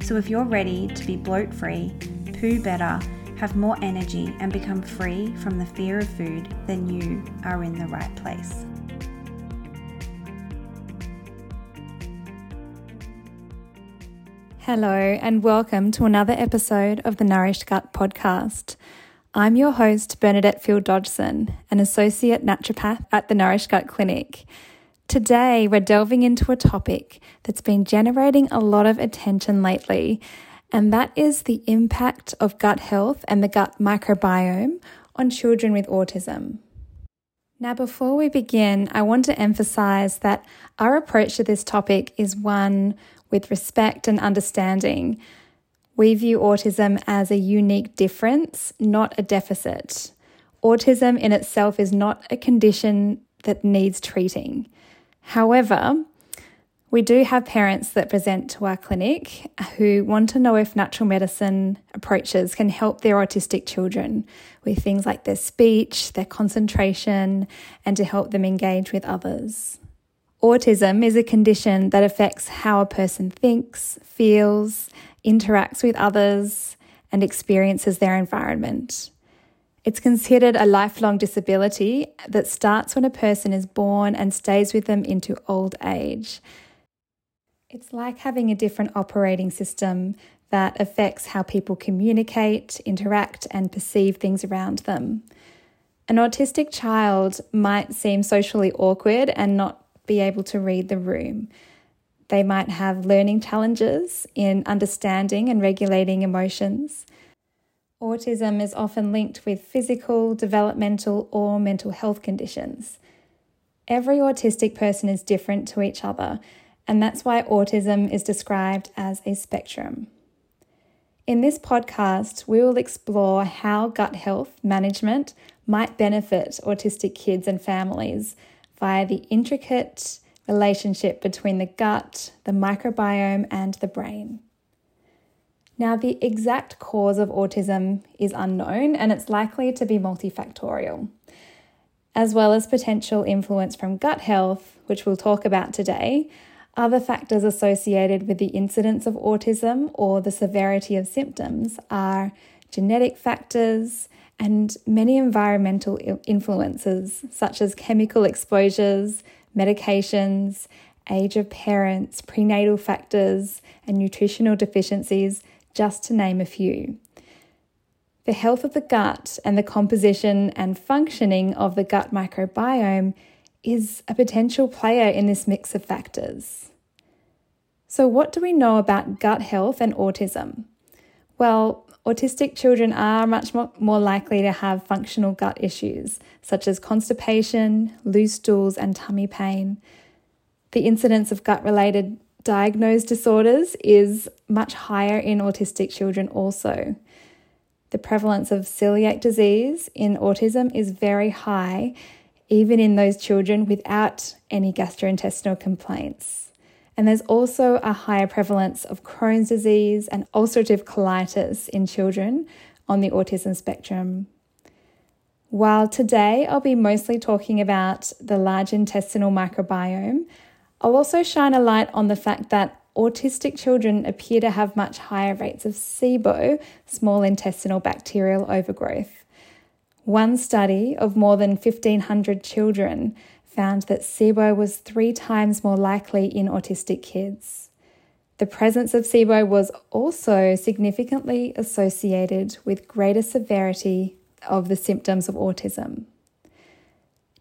So if you're ready to be bloat free, poo better, have more energy, and become free from the fear of food, then you are in the right place. Hello, and welcome to another episode of the Nourished Gut podcast. I'm your host, Bernadette Field Dodgson, an associate naturopath at the Nourished Gut Clinic. Today, we're delving into a topic that's been generating a lot of attention lately, and that is the impact of gut health and the gut microbiome on children with autism. Now, before we begin, I want to emphasize that our approach to this topic is one with respect and understanding. We view autism as a unique difference, not a deficit. Autism in itself is not a condition that needs treating. However, we do have parents that present to our clinic who want to know if natural medicine approaches can help their autistic children with things like their speech, their concentration, and to help them engage with others. Autism is a condition that affects how a person thinks, feels, interacts with others, and experiences their environment. It's considered a lifelong disability that starts when a person is born and stays with them into old age. It's like having a different operating system that affects how people communicate, interact, and perceive things around them. An autistic child might seem socially awkward and not be able to read the room. They might have learning challenges in understanding and regulating emotions. Autism is often linked with physical, developmental, or mental health conditions. Every autistic person is different to each other, and that's why autism is described as a spectrum. In this podcast, we will explore how gut health management might benefit autistic kids and families via the intricate relationship between the gut, the microbiome, and the brain. Now, the exact cause of autism is unknown and it's likely to be multifactorial, as well as potential influence from gut health, which we'll talk about today. Other factors associated with the incidence of autism or the severity of symptoms are genetic factors and many environmental influences, such as chemical exposures, medications, age of parents, prenatal factors, and nutritional deficiencies just to name a few. The health of the gut and the composition and functioning of the gut microbiome is a potential player in this mix of factors. So, what do we know about gut health and autism? Well, autistic children are much more likely to have functional gut issues, such as constipation, loose stools, and tummy pain. The incidence of gut related diagnosed disorders is much higher in autistic children, also. The prevalence of celiac disease in autism is very high, even in those children without any gastrointestinal complaints. And there's also a higher prevalence of Crohn's disease and ulcerative colitis in children on the autism spectrum. While today I'll be mostly talking about the large intestinal microbiome, I'll also shine a light on the fact that autistic children appear to have much higher rates of SIBO, small intestinal bacterial overgrowth. One study of more than 1,500 children found that SIBO was three times more likely in autistic kids. The presence of SIBO was also significantly associated with greater severity of the symptoms of autism.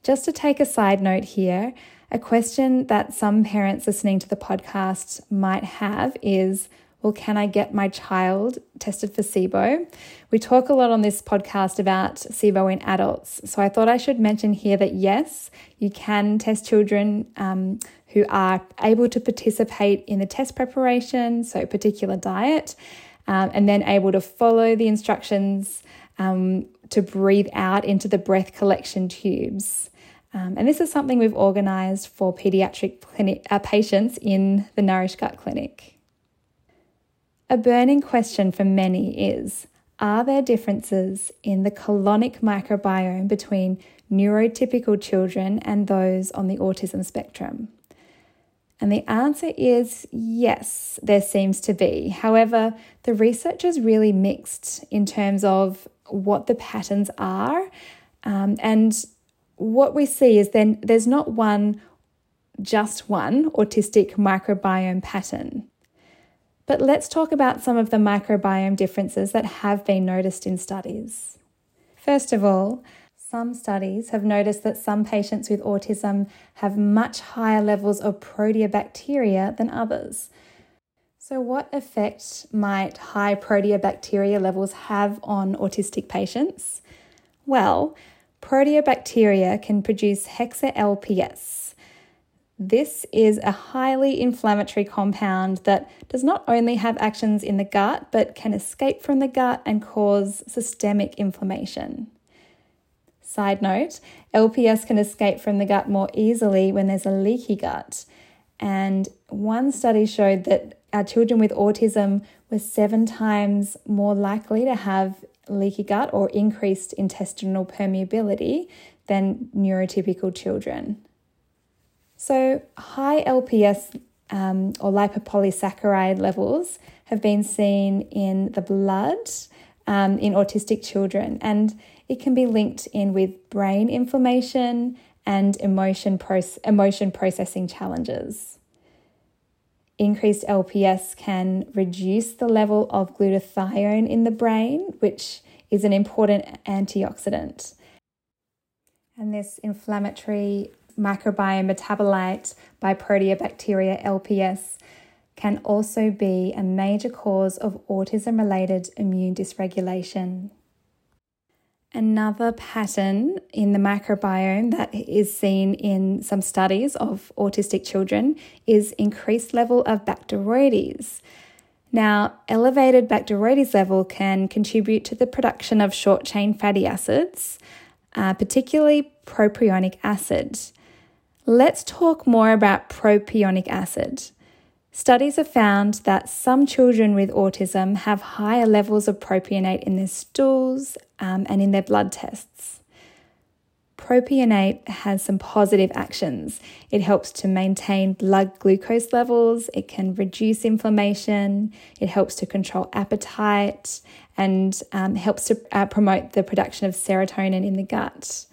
Just to take a side note here, a question that some parents listening to the podcast might have is well, can I get my child tested for SIBO? We talk a lot on this podcast about SIBO in adults. So I thought I should mention here that yes, you can test children um, who are able to participate in the test preparation, so particular diet, um, and then able to follow the instructions um, to breathe out into the breath collection tubes. Um, and this is something we've organised for paediatric clinic, uh, patients in the Nourish Gut Clinic. A burning question for many is Are there differences in the colonic microbiome between neurotypical children and those on the autism spectrum? And the answer is yes, there seems to be. However, the research is really mixed in terms of what the patterns are. Um, and what we see is then there's not one, just one autistic microbiome pattern. But let's talk about some of the microbiome differences that have been noticed in studies. First of all, some studies have noticed that some patients with autism have much higher levels of proteobacteria than others. So, what effect might high proteobacteria levels have on autistic patients? Well, proteobacteria can produce hexa-LPS. This is a highly inflammatory compound that does not only have actions in the gut but can escape from the gut and cause systemic inflammation. Side note LPS can escape from the gut more easily when there's a leaky gut. And one study showed that our children with autism were seven times more likely to have leaky gut or increased intestinal permeability than neurotypical children. So, high LPS um, or lipopolysaccharide levels have been seen in the blood um, in autistic children, and it can be linked in with brain inflammation and emotion, proce- emotion processing challenges. Increased LPS can reduce the level of glutathione in the brain, which is an important antioxidant. And this inflammatory microbiome metabolite by proteobacteria LPS can also be a major cause of autism related immune dysregulation. Another pattern in the microbiome that is seen in some studies of autistic children is increased level of Bacteroides. Now, elevated Bacteroides level can contribute to the production of short chain fatty acids, uh, particularly propionic acid. Let's talk more about propionic acid. Studies have found that some children with autism have higher levels of propionate in their stools um, and in their blood tests. Propionate has some positive actions. It helps to maintain blood glucose levels, it can reduce inflammation, it helps to control appetite, and um, helps to uh, promote the production of serotonin in the gut.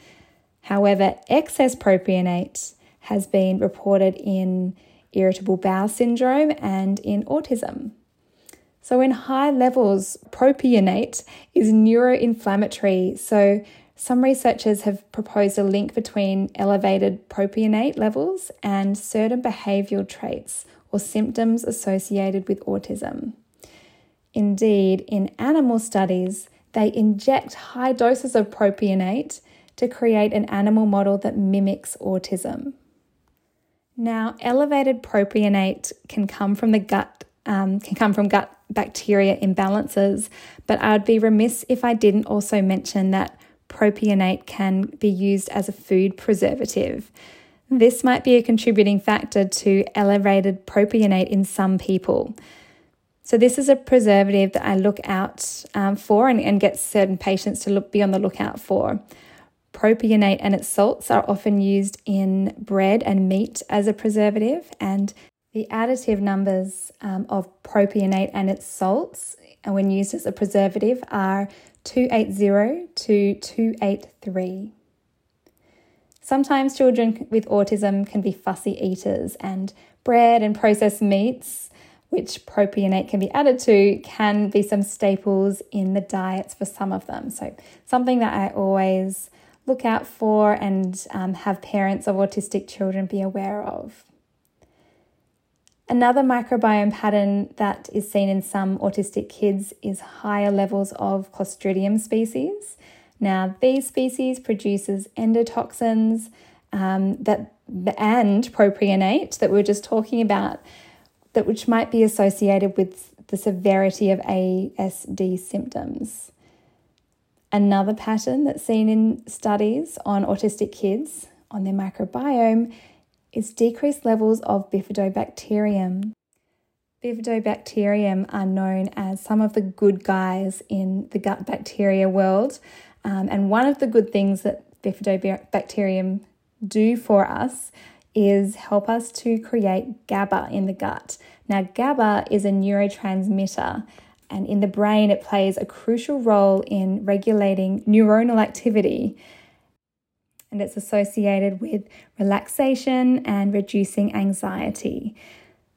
However, excess propionate has been reported in irritable bowel syndrome, and in autism. So, in high levels, propionate is neuroinflammatory. So, some researchers have proposed a link between elevated propionate levels and certain behavioral traits or symptoms associated with autism. Indeed, in animal studies, they inject high doses of propionate to create an animal model that mimics autism. Now, elevated propionate can come from the gut, um, can come from gut bacteria imbalances, but I'd be remiss if I didn't also mention that propionate can be used as a food preservative. This might be a contributing factor to elevated propionate in some people. So, this is a preservative that I look out um, for and, and get certain patients to look, be on the lookout for. Propionate and its salts are often used in bread and meat as a preservative, and the additive numbers um, of propionate and its salts, uh, when used as a preservative, are 280 to 283. Sometimes children with autism can be fussy eaters, and bread and processed meats, which propionate can be added to, can be some staples in the diets for some of them. So, something that I always look out for and um, have parents of autistic children be aware of. Another microbiome pattern that is seen in some autistic kids is higher levels of Clostridium species. Now, these species produces endotoxins um, that and propionate that we were just talking about, that which might be associated with the severity of ASD symptoms. Another pattern that's seen in studies on autistic kids on their microbiome is decreased levels of bifidobacterium. Bifidobacterium are known as some of the good guys in the gut bacteria world. Um, and one of the good things that bifidobacterium do for us is help us to create GABA in the gut. Now, GABA is a neurotransmitter, and in the brain, it plays a crucial role in regulating neuronal activity. And it's associated with relaxation and reducing anxiety.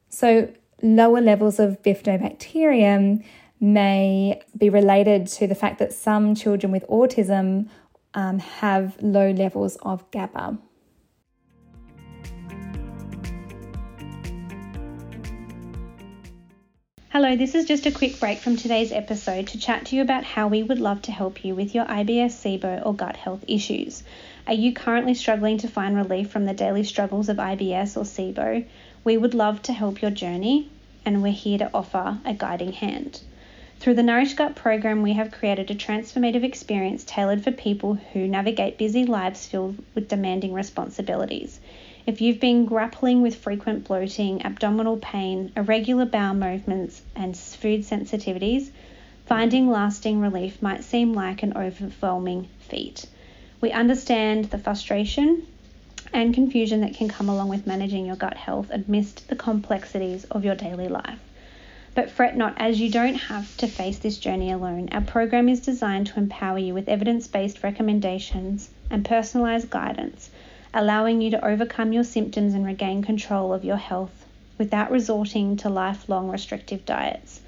So, lower levels of bifidobacterium may be related to the fact that some children with autism um, have low levels of GABA. Hello, this is just a quick break from today's episode to chat to you about how we would love to help you with your IBS, SIBO, or gut health issues. Are you currently struggling to find relief from the daily struggles of IBS or SIBO? We would love to help your journey, and we're here to offer a guiding hand. Through the Nourish Gut program, we have created a transformative experience tailored for people who navigate busy lives filled with demanding responsibilities. If you've been grappling with frequent bloating, abdominal pain, irregular bowel movements, and food sensitivities, finding lasting relief might seem like an overwhelming feat. We understand the frustration and confusion that can come along with managing your gut health amidst the complexities of your daily life. But fret not, as you don't have to face this journey alone. Our program is designed to empower you with evidence based recommendations and personalised guidance allowing you to overcome your symptoms and regain control of your health without resorting to lifelong restrictive diets.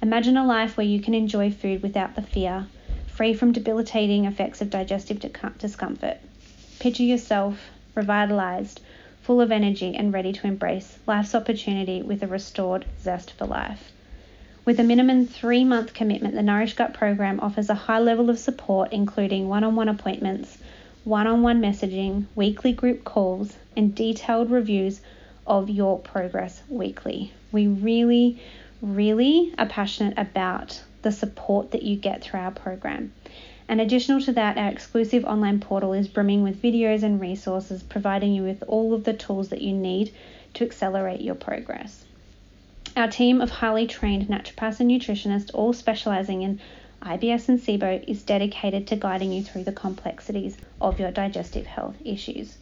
Imagine a life where you can enjoy food without the fear, free from debilitating effects of digestive discomfort. Picture yourself revitalized, full of energy, and ready to embrace life's opportunity with a restored zest for life. With a minimum three month commitment, the Nourish Gut program offers a high level of support, including one on one appointments one on one messaging, weekly group calls, and detailed reviews of your progress weekly. We really, really are passionate about the support that you get through our program. And additional to that, our exclusive online portal is brimming with videos and resources, providing you with all of the tools that you need to accelerate your progress. Our team of highly trained naturopaths and nutritionists, all specializing in IBS and SIBO is dedicated to guiding you through the complexities of your digestive health issues.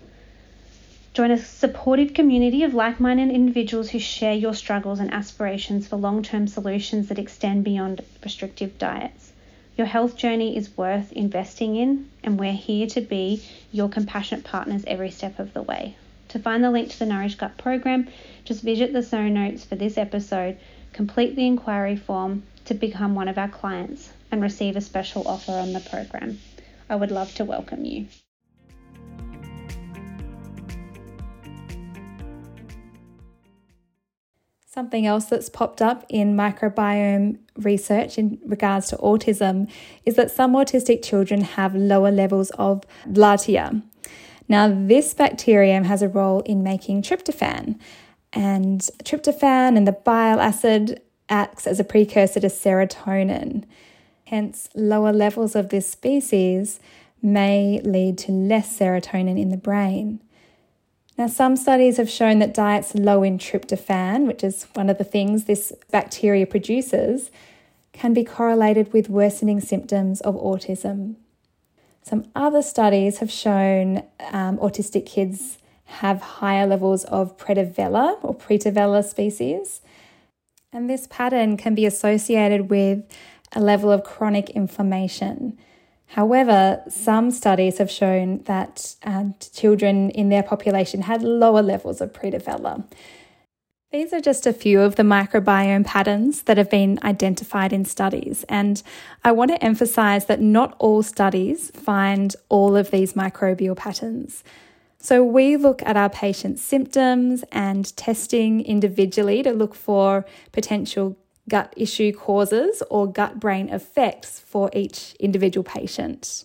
Join a supportive community of like minded individuals who share your struggles and aspirations for long term solutions that extend beyond restrictive diets. Your health journey is worth investing in, and we're here to be your compassionate partners every step of the way. To find the link to the Nourish Gut program, just visit the show notes for this episode, complete the inquiry form to become one of our clients, and receive a special offer on the program. I would love to welcome you. Something else that's popped up in microbiome research in regards to autism is that some autistic children have lower levels of Blautia. Now, this bacterium has a role in making tryptophan, and tryptophan and the bile acid acts as a precursor to serotonin. Hence, lower levels of this species may lead to less serotonin in the brain. Now, some studies have shown that diets low in tryptophan, which is one of the things this bacteria produces, can be correlated with worsening symptoms of autism. Some other studies have shown um, autistic kids have higher levels of Prevotella or Prevotella species, and this pattern can be associated with a level of chronic inflammation. However, some studies have shown that uh, children in their population had lower levels of Prevotella. These are just a few of the microbiome patterns that have been identified in studies, and I want to emphasize that not all studies find all of these microbial patterns. So, we look at our patients' symptoms and testing individually to look for potential gut issue causes or gut brain effects for each individual patient.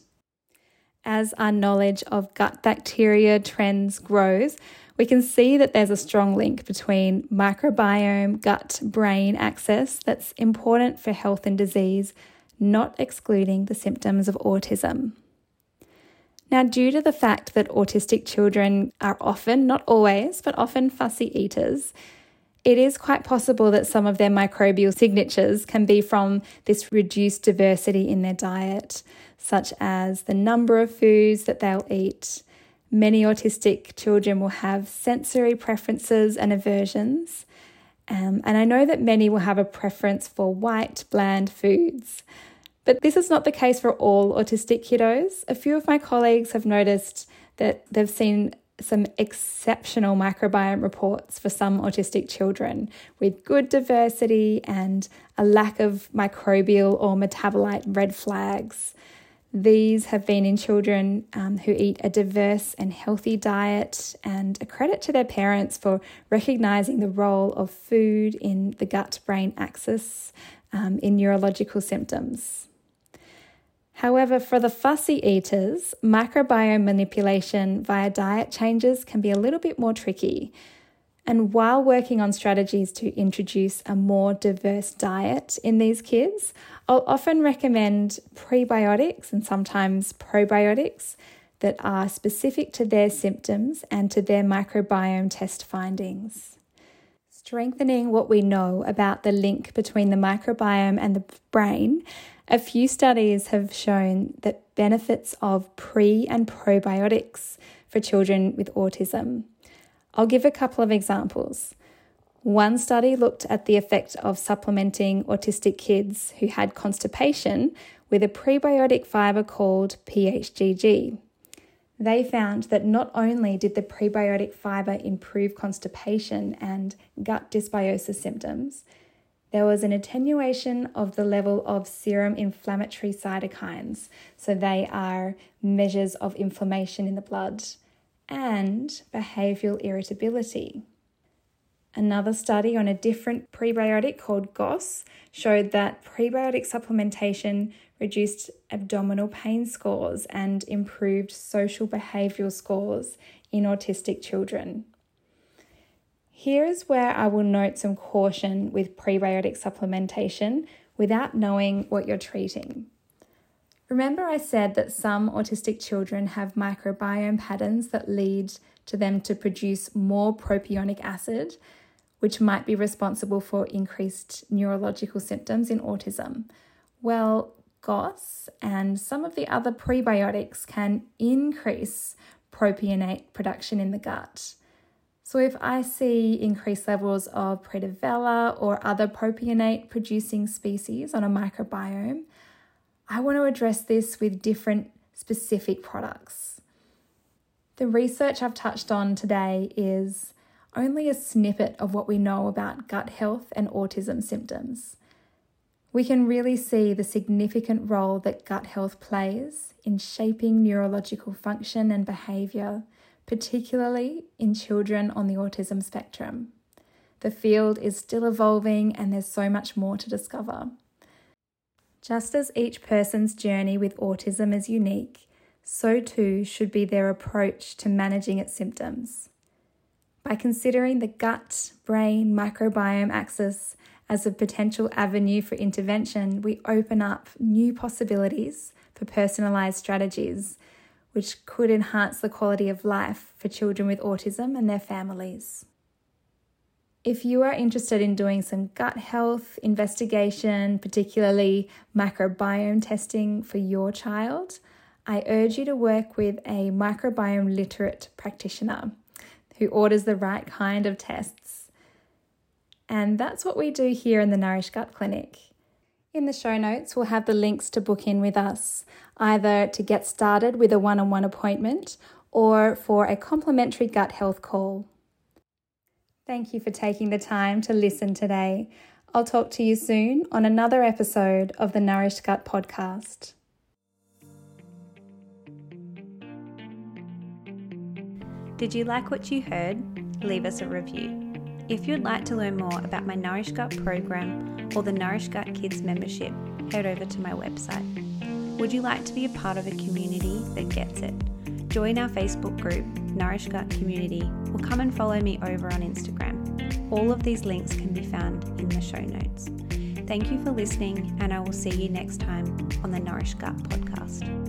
As our knowledge of gut bacteria trends grows, we can see that there's a strong link between microbiome gut brain axis that's important for health and disease, not excluding the symptoms of autism. Now, due to the fact that autistic children are often, not always, but often fussy eaters, it is quite possible that some of their microbial signatures can be from this reduced diversity in their diet, such as the number of foods that they'll eat. Many autistic children will have sensory preferences and aversions. Um, and I know that many will have a preference for white, bland foods. But this is not the case for all autistic kiddos. A few of my colleagues have noticed that they've seen some exceptional microbiome reports for some autistic children with good diversity and a lack of microbial or metabolite red flags. These have been in children um, who eat a diverse and healthy diet, and a credit to their parents for recognizing the role of food in the gut brain axis um, in neurological symptoms. However, for the fussy eaters, microbiome manipulation via diet changes can be a little bit more tricky. And while working on strategies to introduce a more diverse diet in these kids, I'll often recommend prebiotics and sometimes probiotics that are specific to their symptoms and to their microbiome test findings. Strengthening what we know about the link between the microbiome and the brain a few studies have shown that benefits of pre and probiotics for children with autism. I'll give a couple of examples. One study looked at the effect of supplementing autistic kids who had constipation with a prebiotic fiber called PHGG. They found that not only did the prebiotic fiber improve constipation and gut dysbiosis symptoms, there was an attenuation of the level of serum inflammatory cytokines. So, they are measures of inflammation in the blood and behavioral irritability. Another study on a different prebiotic called GOS showed that prebiotic supplementation reduced abdominal pain scores and improved social behavioral scores in autistic children. Here is where I will note some caution with prebiotic supplementation without knowing what you're treating. Remember, I said that some autistic children have microbiome patterns that lead to them to produce more propionic acid, which might be responsible for increased neurological symptoms in autism. Well, GOS and some of the other prebiotics can increase propionate production in the gut. So, if I see increased levels of Prevotella or other propionate producing species on a microbiome, I want to address this with different specific products. The research I've touched on today is only a snippet of what we know about gut health and autism symptoms. We can really see the significant role that gut health plays in shaping neurological function and behaviour particularly in children on the autism spectrum. The field is still evolving and there's so much more to discover. Just as each person's journey with autism is unique, so too should be their approach to managing its symptoms. By considering the gut brain microbiome axis as a potential avenue for intervention, we open up new possibilities for personalised strategies which could enhance the quality of life for children with autism and their families. If you are interested in doing some gut health investigation, particularly microbiome testing for your child, I urge you to work with a microbiome literate practitioner who orders the right kind of tests. And that's what we do here in the Nourish Gut Clinic. In the show notes, we'll have the links to book in with us, either to get started with a one on one appointment or for a complimentary gut health call. Thank you for taking the time to listen today. I'll talk to you soon on another episode of the Nourished Gut podcast. Did you like what you heard? Leave us a review. If you'd like to learn more about my Nourish Gut program or the Nourish Gut Kids membership, head over to my website. Would you like to be a part of a community that gets it? Join our Facebook group, Nourish Gut Community, or come and follow me over on Instagram. All of these links can be found in the show notes. Thank you for listening, and I will see you next time on the Nourish Gut podcast.